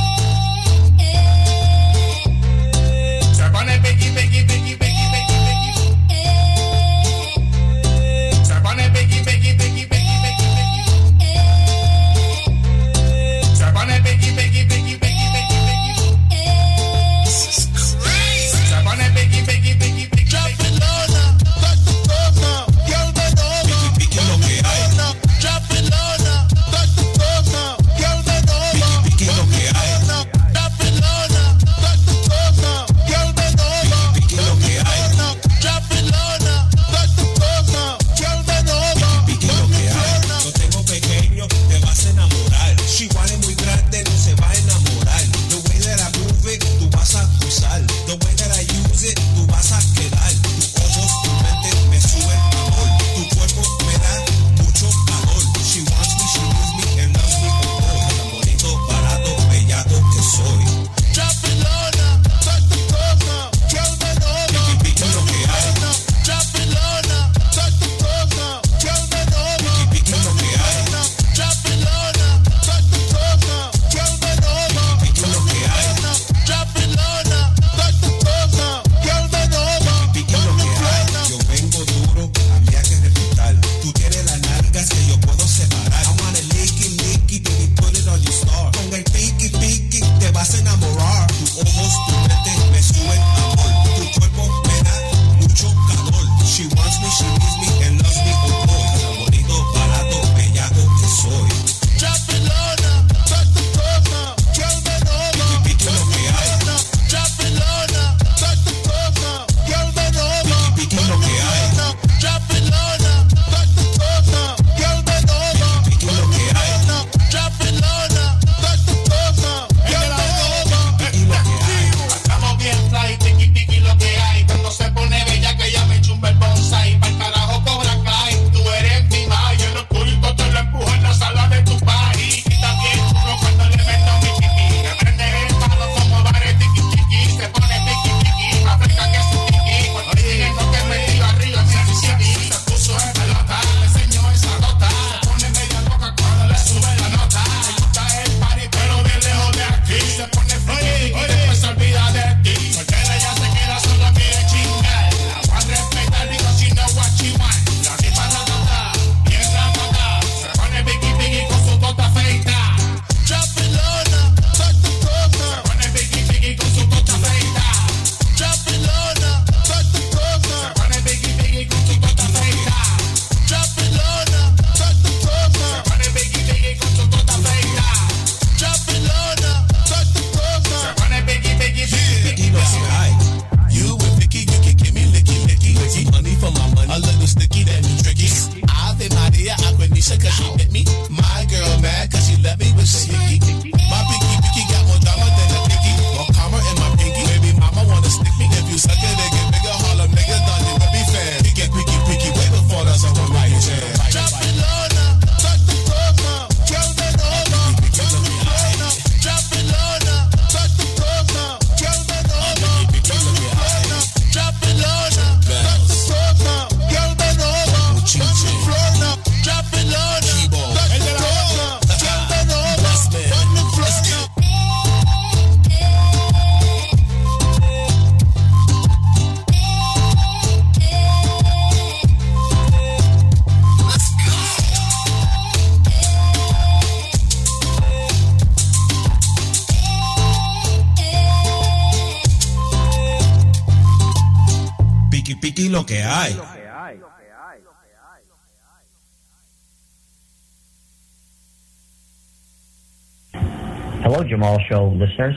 que hay. Hello, Jamal Show listeners.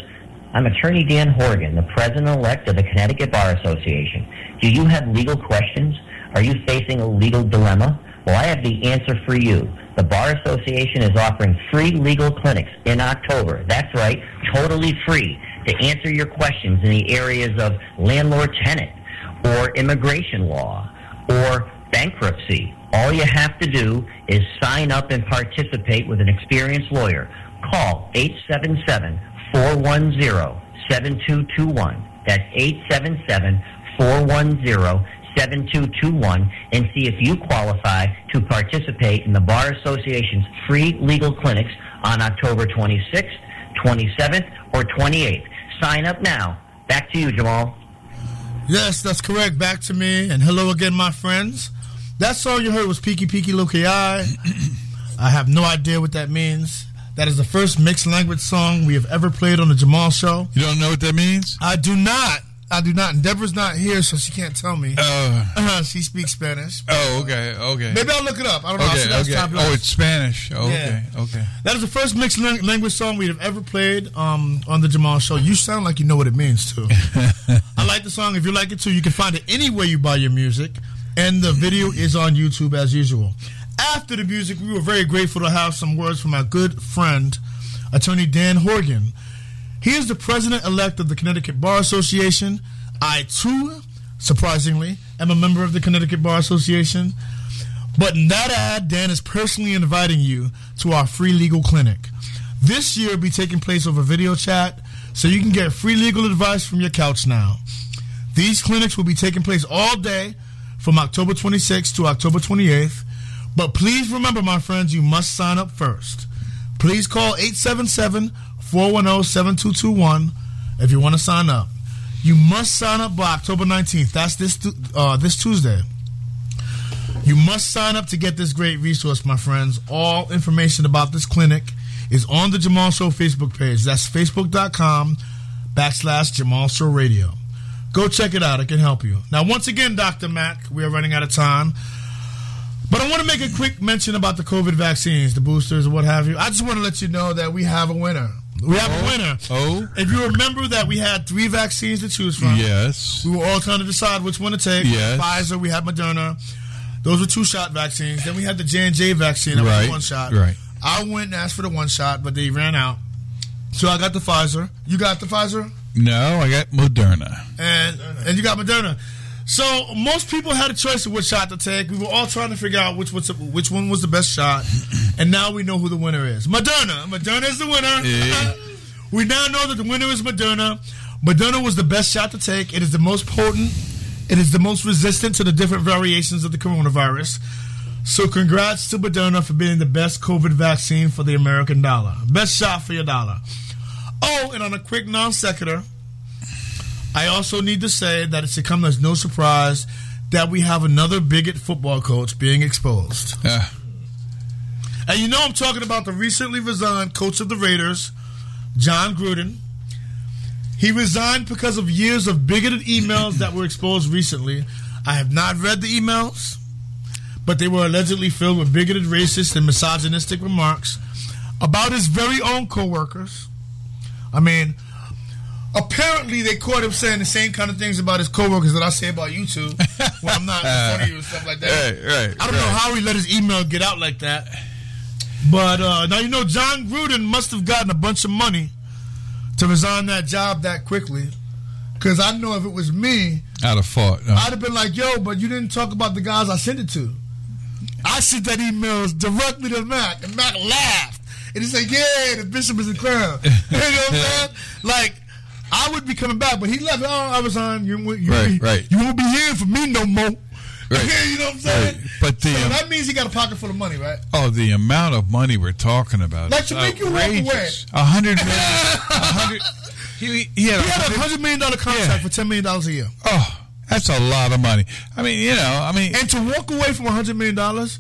I'm attorney Dan Horgan, the president-elect of the Connecticut Bar Association. Do you have legal questions? Are you facing a legal dilemma? Well, I have the answer for you. The Bar Association is offering free legal clinics in October. That's right, totally free to answer your questions in the areas of landlord-tenant, or immigration law or bankruptcy. All you have to do is sign up and participate with an experienced lawyer. Call 877 410 7221. That's 877 410 7221 and see if you qualify to participate in the Bar Association's free legal clinics on October 26th, 27th, or 28th. Sign up now. Back to you, Jamal. Yes, that's correct. Back to me, and hello again, my friends. That song you heard was Peaky Peaky Look I. <clears throat> I have no idea what that means. That is the first mixed language song we have ever played on the Jamal Show. You don't know what that means? I do not. I do not. And Deborah's not here, so she can't tell me. Oh. Uh, she speaks Spanish. Oh, okay, okay. Maybe I'll look it up. I don't know. Okay, okay. Oh, it's Spanish. Oh, okay, Yeah. okay. That is the first mixed language song we have ever played um, on the Jamal Show. You sound like you know what it means too. <laughs> I like the song. If you like it too, you can find it anywhere you buy your music, and the video is on YouTube as usual. After the music, we were very grateful to have some words from our good friend, Attorney Dan Horgan. He is the president elect of the Connecticut Bar Association. I too, surprisingly, am a member of the Connecticut Bar Association. But in that ad, Dan is personally inviting you to our free legal clinic. This year will be taking place over video chat, so you can get free legal advice from your couch now. These clinics will be taking place all day from October 26th to October 28th. But please remember, my friends, you must sign up first. Please call 877 410 7221 if you want to sign up. You must sign up by October 19th. That's this, uh, this Tuesday. You must sign up to get this great resource, my friends. All information about this clinic is on the Jamal Show Facebook page. That's facebook.com backslash Jamal Show Radio. Go check it out. It can help you. Now, once again, Dr. Mack, we are running out of time. But I want to make a quick mention about the COVID vaccines, the boosters, what have you. I just want to let you know that we have a winner. We have a winner. Oh. oh? If you remember that we had three vaccines to choose from. Yes. We were all trying to decide which one to take. Yes. Pfizer, we had Moderna. Those were two shot vaccines. Then we had the J and J vaccine. That was Right, one shot. right. I went and asked for the one shot, but they ran out. So I got the Pfizer. You got the Pfizer, No, I got Moderna. and and you got Moderna. So most people had a choice of which shot to take. We were all trying to figure out which was which one was the best shot, <clears throat> and now we know who the winner is. Moderna. Moderna is the winner. Yeah. <laughs> we now know that the winner is Moderna. Moderna was the best shot to take. It is the most potent. It is the most resistant to the different variations of the coronavirus. So congrats to Moderna for being the best COVID vaccine for the American dollar. Best shot for your dollar. Oh, and on a quick non sequitur, I also need to say that it's should come as no surprise that we have another bigot football coach being exposed. Uh, And you know I'm talking about the recently resigned coach of the Raiders, Jon Gruden. He resigned because of years of bigoted emails that were exposed recently. I have not read the emails, but they were allegedly filled with bigoted, racist, and misogynistic remarks about his very own coworkers. I mean, apparently they caught him saying the same kind of things about his coworkers that I say about you two when I'm not in front you and stuff like that. <laughs> Right, right, I don't know how he let his email get out like that. But uh, now you know Jon Gruden must have gotten a bunch of money to resign that job that quickly. Because I know if it was me, I'd have fought. No. I'd have been like, yo, but you didn't talk about the guys I sent it to. I sent that email directly to Mack, and Mack laughed. And he said, yeah, the bishop is a clown." <laughs> you know what I'm saying? Like, I would be coming back, but he left. Oh, I was on. You, you, Right, you, right. you won't be hearing from me no more. Right. <laughs> you know what I'm saying? Right. But the So um, that means he got a pocket full of money, right? oh, the amount of money we're talking about Like to make you walk outrageous. A hundred million. A <laughs> hundred. He, he had, He had a hundred. million dollar contract Yeah. for ten million dollars a year. Oh, that's a lot of money. I mean, you know, I mean, And to walk away from a hundred million dollars,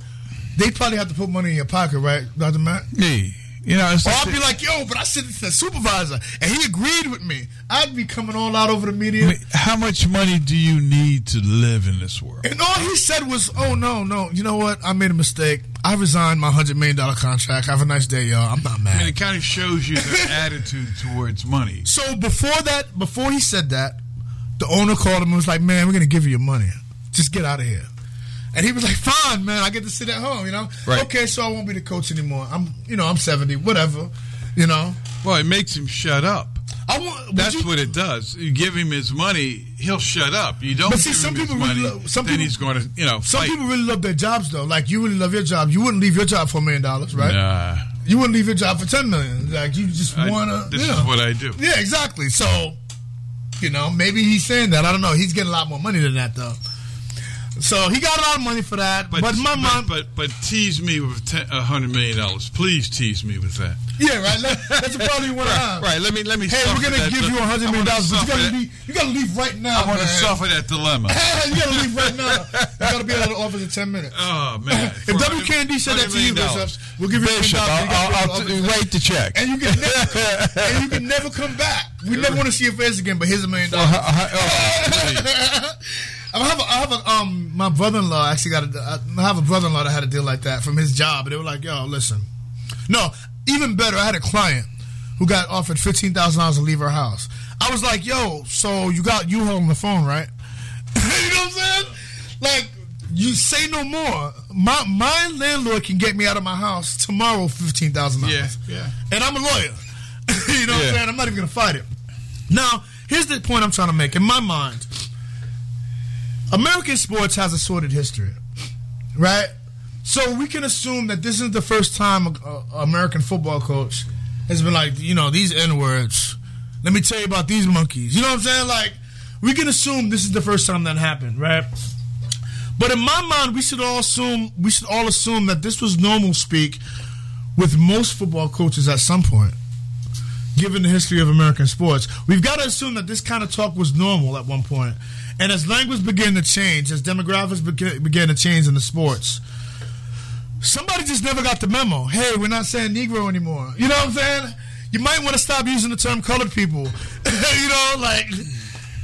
they probably have to put money in your pocket, right, Doctor Mack? hey, you know, Or I'd be like, yo, but I said it to the supervisor, and he agreed with me. I'd be coming all out over the I media. mean, how much money do you need to live in this world? And all he said was, "Oh no, no, you know what? I made a mistake. I resigned my hundred million dollar contract. Have a nice day, y'all. I'm not I mean, mad." it kind of shows you their <laughs> attitude towards money. So before that, before he said that, the owner called him and was like, "Man, we're gonna give you your money. Just get out of here." And he was like, "Fine, man. I get to sit at home. You know. Right. Okay, so I won't be the coach anymore. I'm, you know, I'm 70, whatever. You know." Well, it makes him shut up. I want. That's you- what it does. You give him his money, he'll shut up. You don't But see, give some people really money, love- some then people- he's going to, you know, Some fight. people really love their jobs though. Like you really love your job. You wouldn't leave your job for a million dollars, right? Nah. You wouldn't leave your job for ten million. Like you just wanna. this yeah. is what I do. Yeah, exactly. So, you know, maybe he's saying that. I don't know. He's getting a lot more money than that though. So he got a lot of money for that. But, but my mom, but but tease me with a hundred million dollars. Please tease me with that. yeah, right. That- That's probably what you want to have. Right. Let me let me. Hey, we're gonna that give you a hundred I million wanna dollars, but you gotta that- leave. You gotta leave right now. I want to man. suffer that dilemma. <laughs> you gotta leave right now. You gotta be out of the office in ten minutes. Oh man! <laughs> If WKND said that to you, Bishop, we'll give you a Bishop, million dollars. I'll, You I'll, gotta I'll be out of the office. write the check. and you can never, <laughs> and you can never come back. We never want to see your face again. But here's a million dollars. I have a, I have a um my brother-in-law actually got a I have a brother-in-law that had a deal like that from his job, and they were like, "Yo, listen, no, even better. I had a client who got offered fifteen thousand dollars to leave her house. I was like, "Yo, so you got you on the phone, right? <laughs> you know what I'm saying? Like, you say no more. My my landlord can get me out of my house tomorrow, fifteen thousand Yeah, dollars. yeah. And I'm a lawyer. <laughs> you know what I'm saying? I'm not even gonna fight it. Now, here's the point I'm trying to make. In my mind, American sports has a sordid history, right? So we can assume that this is the first time a, a American football coach has been like, you know, these N words. Let me tell you about these monkeys. You know what I'm saying? Like, we can assume this is the first time that happened, right? But in my mind, we should all assume we should all assume that this was normal speak with most football coaches at some point. Given the history of American sports, we've got to assume that this kind of talk was normal at one point. And as language began to change, as demographics began, to change in the sports, somebody just never got the memo. Hey, we're not saying Negro anymore. You know what I'm saying? You might want to stop using the term colored people. <laughs> you know, like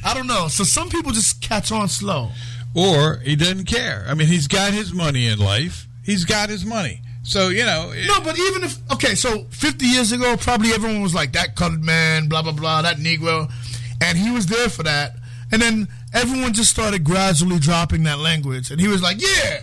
I don't know. So some people just catch on slow. or he doesn't care. I mean, he's got his money in life. He's got his money. So you know, No, but even if okay, so 50 years ago, probably everyone was like that colored man, blah blah blah, that Negro, and he was there for that. And then everyone just started gradually dropping that language, and he was like, "Yeah."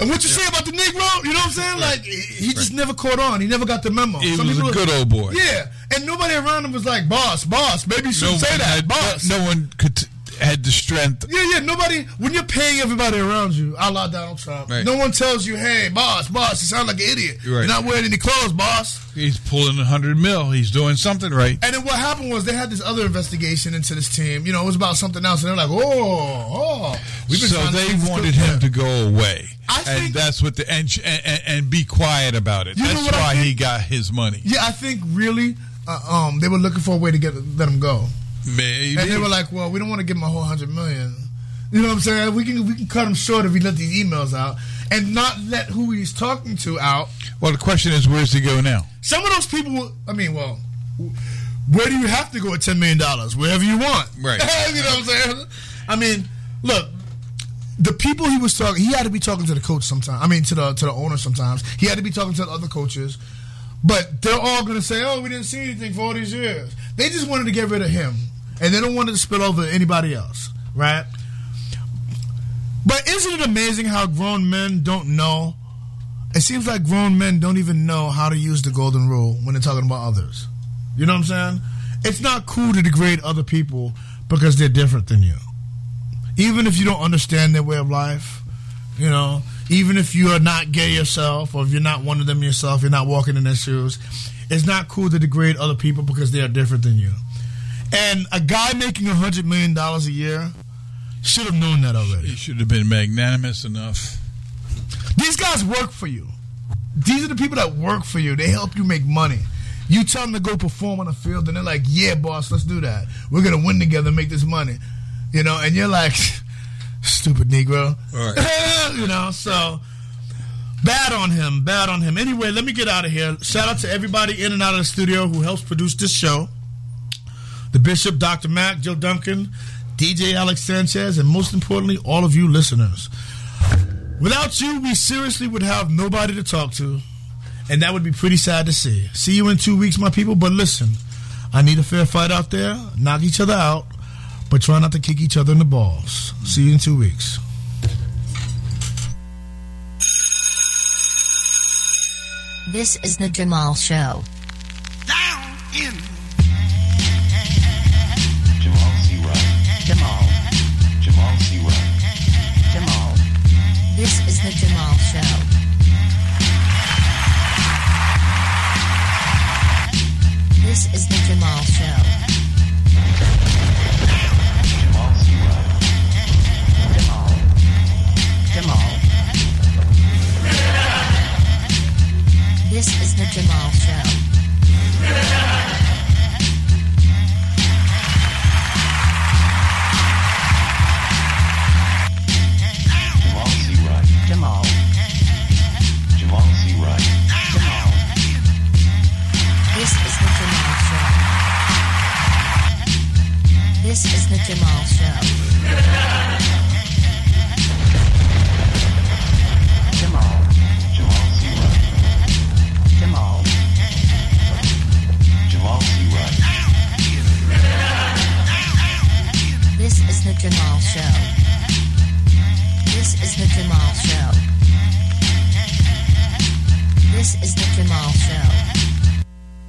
And what you say about the Negro? You know what I'm saying? Like he just never caught on. He never got the memo. he Some was a good old boy. Yeah, and nobody around him was like, "Boss, boss, maybe you no shouldn't say that, had, boss." no one could t- had the strength. Yeah, yeah. Nobody. When you're paying everybody around you, a la Donald Trump, Right. no one tells you, "Hey, boss, boss, you sound like an idiot. You're right. You're not wearing any clothes, boss." He's pulling a hundred mil. He's doing something right. And then what happened was they had this other investigation into this team. You know, it was about something else, and they're like, "Oh, oh." We've been So they wanted him to go away, I and think- that's what the and, and and be quiet about it. That's why he got his money. Yeah, I think really, uh, um, they were looking for a way to get let him go, Maybe. and they were like, "Well, we don't want to give him a whole hundred million. You know what I'm saying? We can we can cut him short if we let these emails out and not let who he's talking to out." well, the question is, where's he go now? Some of those people, I mean, well, where do you have to go at ten million dollars? Wherever you want, Right. <laughs> you know what I'm saying? I mean, look, the people he was talking, he had to be talking to the coach sometimes. I mean, to the to the owner sometimes. He had to be talking to the other coaches, but they're all going to say, "Oh, we didn't see anything for all these years." They just wanted to get rid of him, and they don't want to spill over anybody else, right? But isn't it amazing how grown men don't know? It seems like grown men don't even know how to use the golden rule when they're talking about others. You know what I'm saying? It's not cool to degrade other people because they're different than you. Even if you don't understand their way of life, you know, even if you are not gay yourself or if you're not one of them yourself, you're not walking in their shoes, it's not cool to degrade other people because they are different than you. And a guy making a hundred million dollars a year should have known that already. He should have been magnanimous enough. These guys work for you. These are the people that work for you. They help you make money. You tell them to go perform on the field, and they're like, "Yeah, boss, let's do that. We're gonna win together, and make this money." You know, and you're like, "Stupid Negro," Right. <laughs> you know. So bad on him, bad on him. Anyway, let me get out of here. Shout out to everybody in and out of the studio who helps produce this show. The Bishop, Dr. Mack, Joe Duncan, DJ Alex Sanchez, and most importantly, all of you listeners. Without you, we seriously would have nobody to talk to, and that would be pretty sad to see. See you in two weeks, my people. But listen, I need a fair fight out there. Knock each other out, but try not to kick each other in the balls. See you in two weeks. This is the Jamal Show. Down in Jamal Zero. Jamal. Jamal Zero. Jamal. This is the Jamal Show. This is the Jamal Show. This is the Jamal Show. Jamal Siwa. Jamal. Jamal Siwa. Jamal. This is the Jamal Show. This is the Jamal Show. Is the Jamal Show. This is the Jamal Show. This is the Jamal Show.